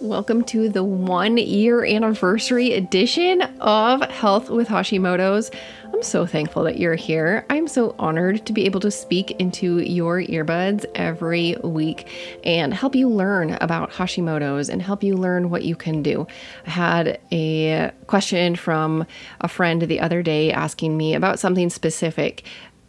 Welcome to the one year anniversary edition of Health with Hashimoto's. I'm so thankful that you're here. I'm so honored to be able to speak into your earbuds every week and help you learn about Hashimoto's and help you learn what you can do. I had a question from a friend the other day asking me about something specific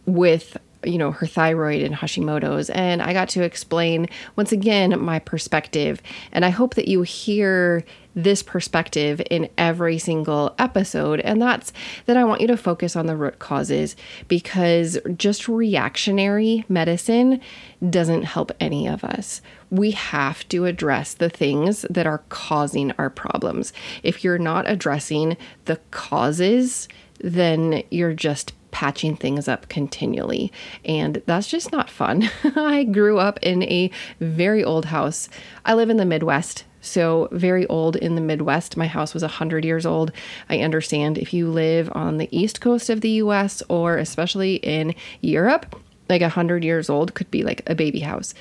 with you know, her thyroid and Hashimoto's. And I got to explain once again my perspective. And I hope that you hear this perspective in every single episode. And that's that I want you to focus on the root causes because just reactionary medicine doesn't help any of us. We have to address the things that are causing our problems. If you're not addressing the causes, then you're just patching things up continually. And that's just not fun. I grew up in a very old house. I live in the Midwest. So, very old in the Midwest. My house was 100 years old. I understand if you live on the east coast of the US or especially in Europe, like 100 years old could be like a baby house.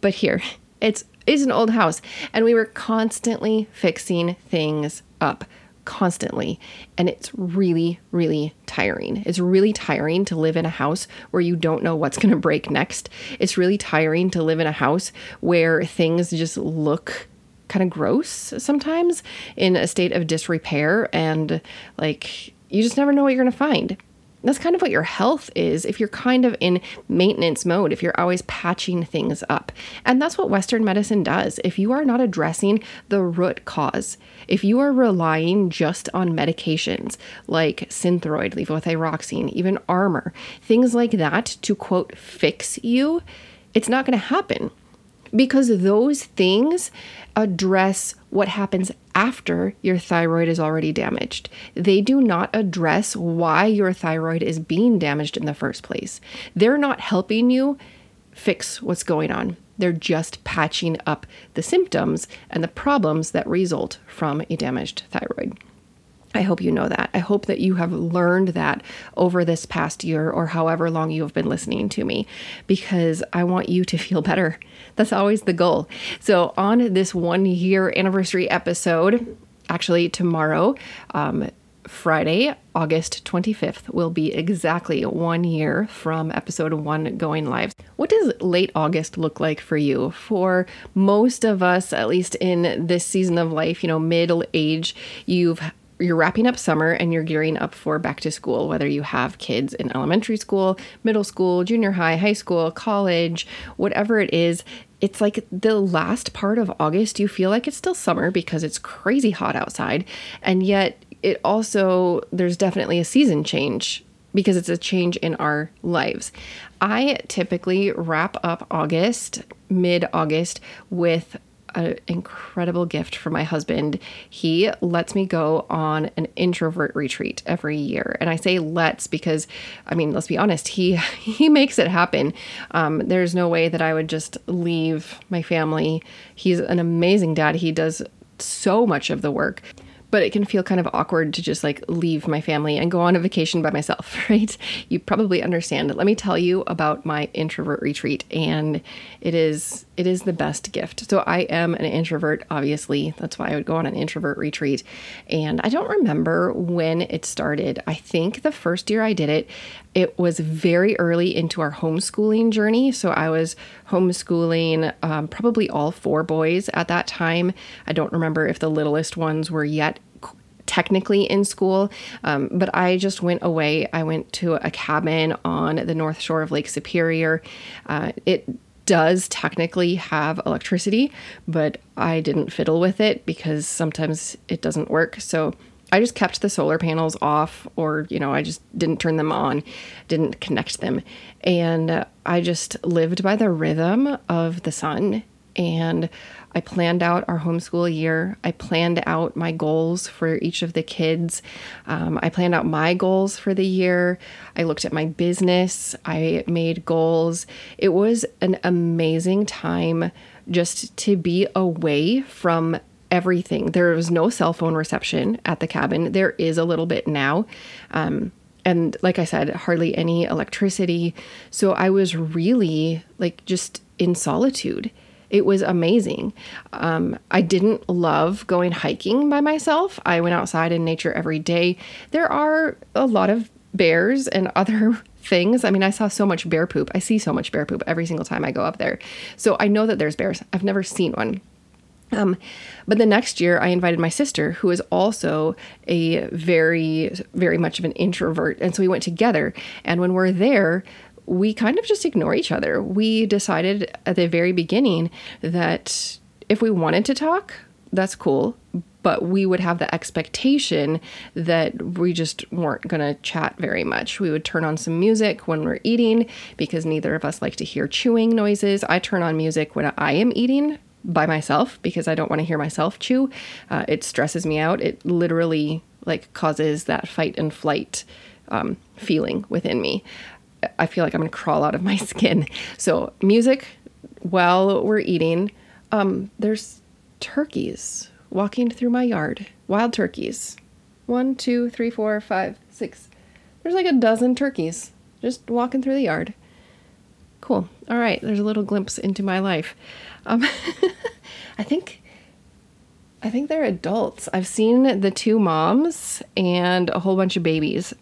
But here, it's is an old house and we were constantly fixing things up constantly. And it's really, really tiring. It's really tiring to live in a house where you don't know what's going to break next. It's really tiring to live in a house where things just look kind of gross sometimes in a state of disrepair and like you just never know what you're going to find that's kind of what your health is if you're kind of in maintenance mode, if you're always patching things up. And that's what Western medicine does. If you are not addressing the root cause, if you are relying just on medications like Synthroid, levothyroxine, even Armour, things like that to quote fix you, it's not going to happen because those things address what happens after your thyroid is already damaged. They do not address why your thyroid is being damaged in the first place. They're not helping you fix what's going on. They're just patching up the symptoms and the problems that result from a damaged thyroid. I hope you know that. I hope that you have learned that over this past year or however long you have been listening to me because I want you to feel better. That's always the goal. So, on this one year anniversary episode, actually tomorrow, um, Friday, August 25th, will be exactly one year from episode one going live. What does late August look like for you? For most of us, at least in this season of life, you know, middle age, you've you're wrapping up summer and you're gearing up for back to school, whether you have kids in elementary school, middle school, junior high, high school, college, whatever it is. It's like the last part of August, you feel like it's still summer because it's crazy hot outside. And yet, it also, there's definitely a season change because it's a change in our lives. I typically wrap up August, mid August, with an incredible gift from my husband. He lets me go on an introvert retreat every year, and I say "let's" because, I mean, let's be honest, he he makes it happen. Um, there's no way that I would just leave my family. He's an amazing dad. He does so much of the work but it can feel kind of awkward to just like leave my family and go on a vacation by myself, right? You probably understand. Let me tell you about my introvert retreat and it is it is the best gift. So I am an introvert, obviously. That's why I would go on an introvert retreat. And I don't remember when it started. I think the first year I did it, it was very early into our homeschooling journey. So I was homeschooling um, probably all four boys at that time. I don't remember if the littlest ones were yet technically in school, um, but I just went away. I went to a cabin on the north shore of Lake Superior. Uh, it does technically have electricity, but I didn't fiddle with it because sometimes it doesn't work. So I just kept the solar panels off, or, you know, I just didn't turn them on, didn't connect them. And I just lived by the rhythm of the sun. And I planned out our homeschool year. I planned out my goals for each of the kids. Um, I planned out my goals for the year. I looked at my business. I made goals. It was an amazing time just to be away from everything. There was no cell phone reception at the cabin. There is a little bit now. Um, and like I said, hardly any electricity. So I was really like just in solitude it was amazing. Um, I didn't love going hiking by myself. I went outside in nature every day. There are a lot of bears and other things. I mean, I saw so much bear poop. I see so much bear poop every single time I go up there. So I know that there's bears. I've never seen one. Um, but the next year, I invited my sister, who is also a very, very much of an introvert. And so we went together. And when we're there, we kind of just ignore each other. We decided at the very beginning that if we wanted to talk, that's cool. But we would have the expectation that we just weren't going to chat very much. We would turn on some music when we're eating because neither of us like to hear chewing noises. I turn on music when I am eating by myself because I don't want to hear myself chew. Uh, it stresses me out. It literally like causes that fight and flight um, feeling within me. I feel like I'm going to crawl out of my skin. So, music while we're eating. Um, there's turkeys walking through my yard. Wild turkeys. One, two, three, four, five, six. There's like a dozen turkeys just walking through the yard. Cool. All right. There's a little glimpse into my life. Um, I think. I think they're adults. I've seen the two moms and a whole bunch of babies.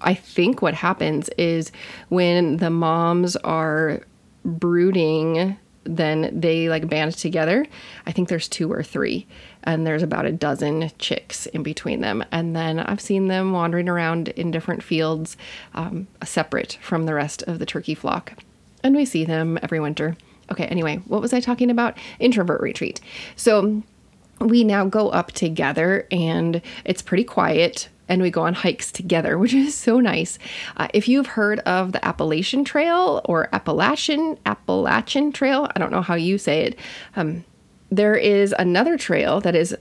I think what happens is when the moms are brooding, then they like band together. I think there's two or three, and there's about a dozen chicks in between them. And then I've seen them wandering around in different fields, um, separate from the rest of the turkey flock. And we see them every winter. Okay, anyway, what was I talking about? Introvert retreat. So we now go up together, and it's pretty quiet and we go on hikes together, which is so nice. Uh, if you've heard of the Appalachian Trail or Appalachian Appalachian Trail, I don't know how you say it. Um, there is another trail that is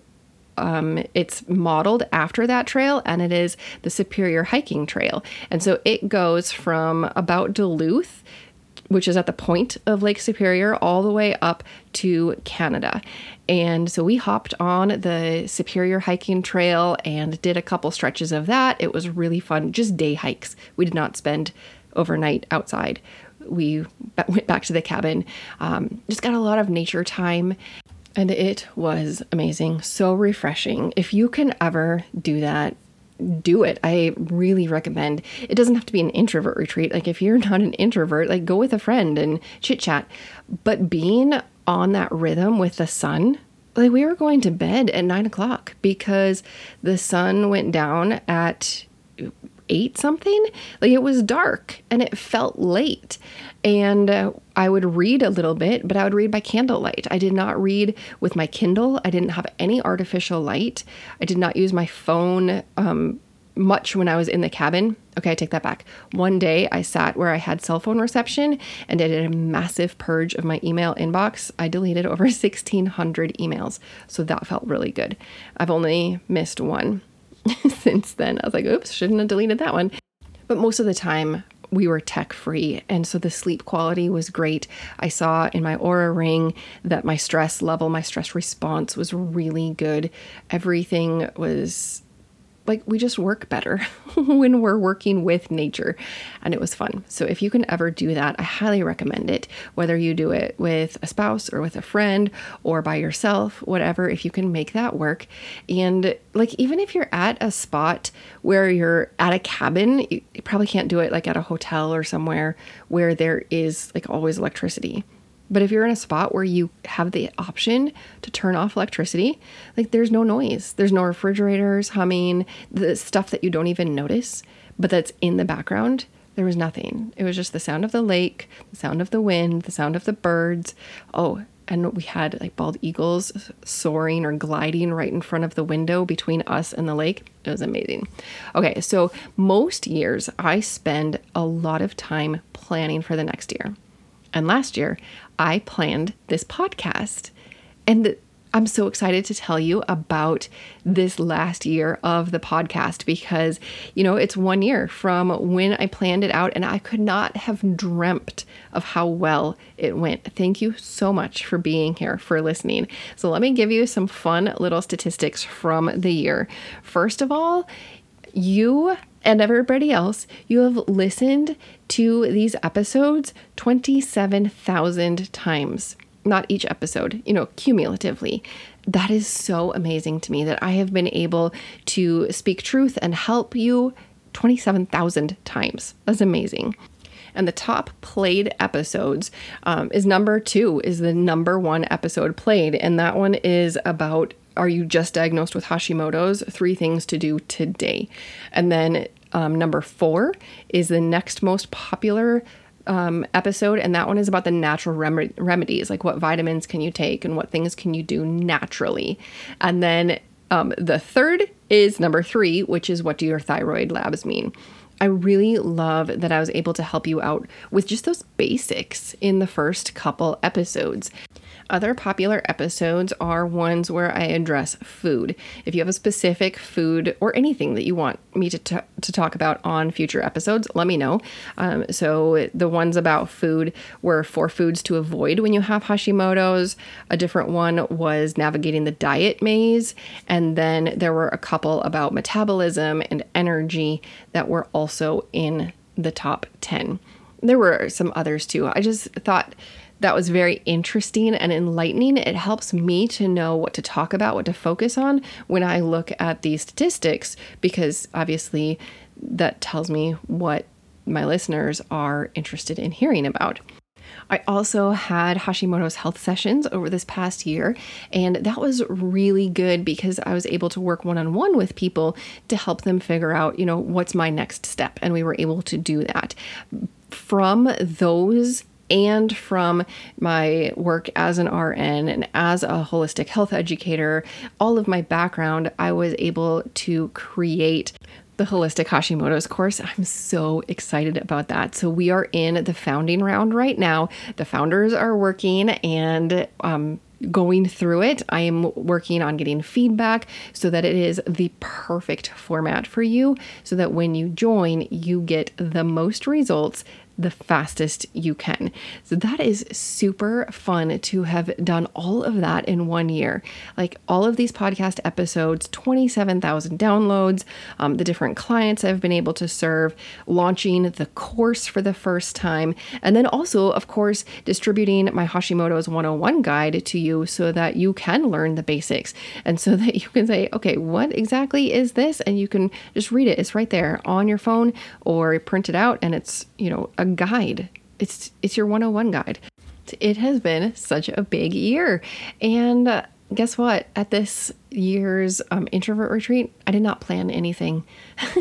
um, it's modeled after that trail, and it is the Superior Hiking Trail. And so it goes from about Duluth which is at the point of Lake Superior, all the way up to Canada. And so we hopped on the Superior hiking trail and did a couple stretches of that. It was really fun, just day hikes. We did not spend overnight outside. We went back to the cabin, um, just got a lot of nature time. And it was amazing, so refreshing. If you can ever do that, do it. I really recommend. It doesn't have to be an introvert retreat. Like if you're not an introvert, like go with a friend and chit chat. But being on that rhythm with the sun, like we were going to bed at nine o'clock because the sun went down at eight something. Like it was dark and it felt late. And uh, I would read a little bit, but I would read by candlelight. I did not read with my Kindle. I didn't have any artificial light. I did not use my phone um, much when I was in the cabin. Okay, I take that back. One day I sat where I had cell phone reception and I did a massive purge of my email inbox. I deleted over 1,600 emails. So that felt really good. I've only missed one since then. I was like, oops, shouldn't have deleted that one. But most of the time, we were tech free. And so the sleep quality was great. I saw in my Oura ring that my stress level, my stress response was really good. Everything was like we just work better when we're working with nature and it was fun. So if you can ever do that i highly recommend it whether you do it with a spouse or with a friend or by yourself whatever if you can make that work. And like even if you're at a spot where you're at a cabin you, probably can't do it like at a hotel or somewhere where there is like always electricity but if you're in a spot where you have the option to turn off electricity, like there's no noise, there's no refrigerators humming, the stuff that you don't even notice, but that's in the background, there was nothing. It was just the sound of the lake, the sound of the wind, the sound of the birds. Oh, and we had like bald eagles soaring or gliding right in front of the window between us and the lake. It was amazing. Okay, so most years I spend a lot of time planning for the next year. And last year, I planned this podcast. And I'm so excited to tell you about this last year of the podcast because, you know, it's one year from when I planned it out and I could not have dreamt of how well it went. Thank you so much for being here, for listening. So, let me give you some fun little statistics from the year. First of all, you and everybody else, you have listened to these episodes 27,000 times. not each episode, you know, cumulatively. That is so amazing to me that I have been able to speak truth and help you 27,000 times. That's amazing. And the top played episodes um, is number two, is the number one episode played. And that one is about are you just diagnosed with Hashimoto's? Three things to do today. And then um, number four is the next most popular um, episode, and that one is about the natural rem- remedies, like what vitamins can you take and what things can you do naturally. And then um, the third is number three, which is what do your thyroid labs mean? I really love that I was able to help you out with just those basics in the first couple episodes. Other popular episodes are ones where I address food. If you have a specific food or anything that you want me to, t- to talk about on future episodes, let me know. Um, so, the ones about food were four foods to avoid when you have Hashimoto's. A different one was navigating the diet maze. And then there were a couple about metabolism and energy that were also in the top 10. There were some others too. I just thought that was very interesting and enlightening. It helps me to know what to talk about, what to focus on when I look at these statistics, because obviously that tells me what my listeners are interested in hearing about. I also had Hashimoto's health sessions over this past year, and that was really good because I was able to work one on one with people to help them figure out, you know, what's my next step. And we were able to do that. From those and from my work as an RN and as a holistic health educator, all of my background, I was able to create the Holistic Hashimoto's course. I'm so excited about that. So, we are in the founding round right now. The founders are working and um, going through it. I am working on getting feedback so that it is the perfect format for you, so that when you join, you get the most results the fastest you can. So that is super fun to have done all of that in one year. Like all of these podcast episodes, 27,000 downloads, um, the different clients I've been able to serve, launching the course for the first time, and then also, of course, distributing my Hashimoto's 101 guide to you so that you can learn the basics and so that you can say, okay, what exactly is this? And you can just read it. It's right there on your phone or print it out and it's, you know, a guide. It's it's your 101 guide. It has been such a big year. And uh, guess what? At this year's um, introvert retreat, I did not plan anything.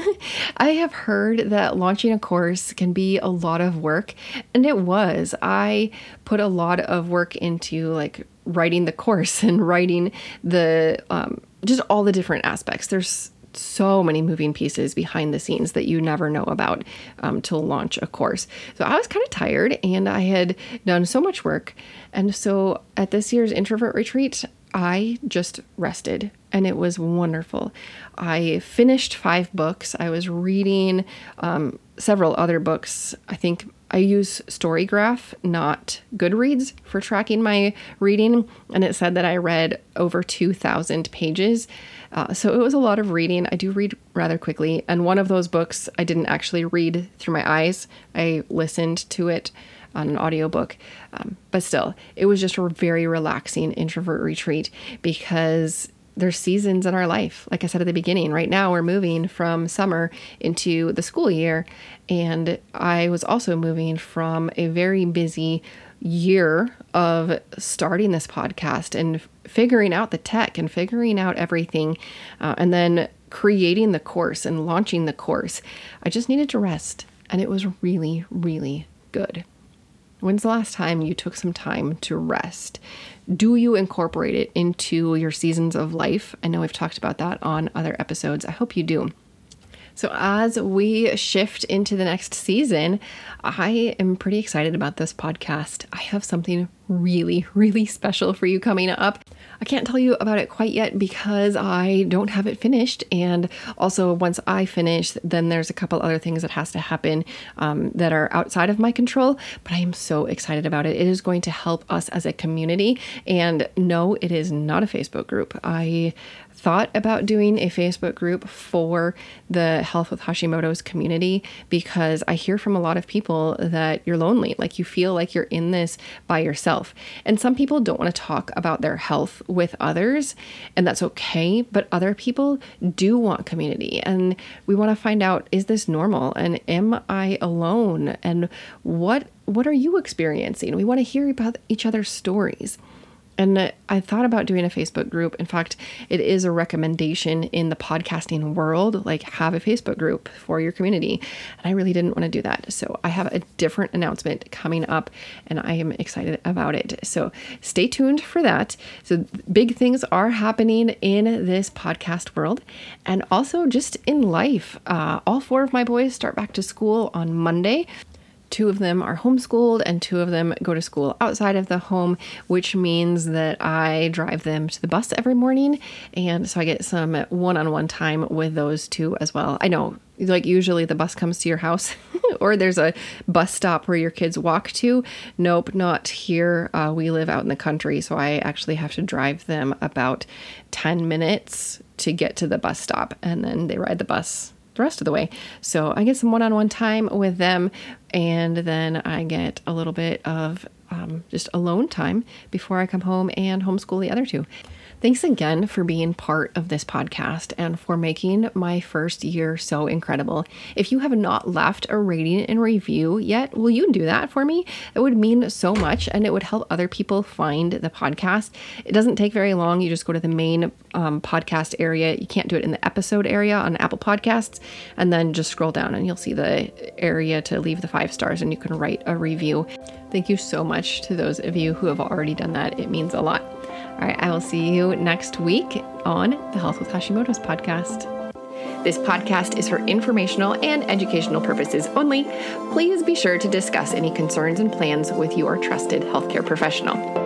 I have heard that launching a course can be a lot of work, and it was. I put a lot of work into like writing the course and writing the um, just all the different aspects. There's so many moving pieces behind the scenes that you never know about um, to launch a course. So I was kind of tired and I had done so much work. And so at this year's introvert retreat, I just rested and it was wonderful. I finished five books. I was reading um, several other books. I think I use Storygraph, not Goodreads, for tracking my reading. And it said that I read over 2,000 pages. Uh, so it was a lot of reading. I do read rather quickly. And one of those books I didn't actually read through my eyes, I listened to it on an audiobook. Um, but still, it was just a very relaxing introvert retreat because there's seasons in our life. Like I said at the beginning, right now we're moving from summer into the school year. And I was also moving from a very busy year of starting this podcast and figuring out the tech and figuring out everything, uh, and then creating the course and launching the course. I just needed to rest, and it was really, really good. When's the last time you took some time to rest? Do you incorporate it into your seasons of life? I know we've talked about that on other episodes. I hope you do. So, as we shift into the next season, I am pretty excited about this podcast. I have something really, really special for you coming up. I can't tell you about it quite yet because I don't have it finished. And also, once I finish, then there's a couple other things that has to happen um, that are outside of my control. But I am so excited about it. It is going to help us as a community. And no, it is not a Facebook group. I thought about doing a Facebook group for the Health with Hashimoto's community because I hear from a lot of people that you're lonely, like you feel like you're in this by yourself. And some people don't want to talk about their health with others, and that's okay. But other people do want community, and we want to find out is this normal? And am I alone? And what what are you experiencing? We want to hear about each other's stories. And I thought about doing a Facebook group. In fact, it is a recommendation in the podcasting world like, have a Facebook group for your community. And I really didn't want to do that. So I have a different announcement coming up, and I am excited about it. So stay tuned for that. So, big things are happening in this podcast world and also just in life. Uh, all four of my boys start back to school on Monday. Two of them are homeschooled, and two of them go to school outside of the home, which means that I drive them to the bus every morning. And so I get some one on one time with those two as well. I know, like, usually the bus comes to your house, or there's a bus stop where your kids walk to. Nope, not here. Uh, we live out in the country, so I actually have to drive them about 10 minutes to get to the bus stop, and then they ride the bus the rest of the way. So I get some one on one time with them, and then I get a little bit of um, just alone time before I come home and homeschool the other two. Thanks again for being part of this podcast and for making my first year so incredible. If you have not left a rating and review yet, will you do that for me? It would mean so much and it would help other people find the podcast. It doesn't take very long. You just go to the main um, podcast area. You can't do it in the episode area on Apple Podcasts, and then just scroll down and you'll see the area to leave the five stars and you can write a review. Thank you so much to those of you who have already done that. It means a lot. All right, I will see you next week on the Health with Hashimoto's podcast. This podcast is for informational and educational purposes only. Please be sure to discuss any concerns and plans with your trusted healthcare professional.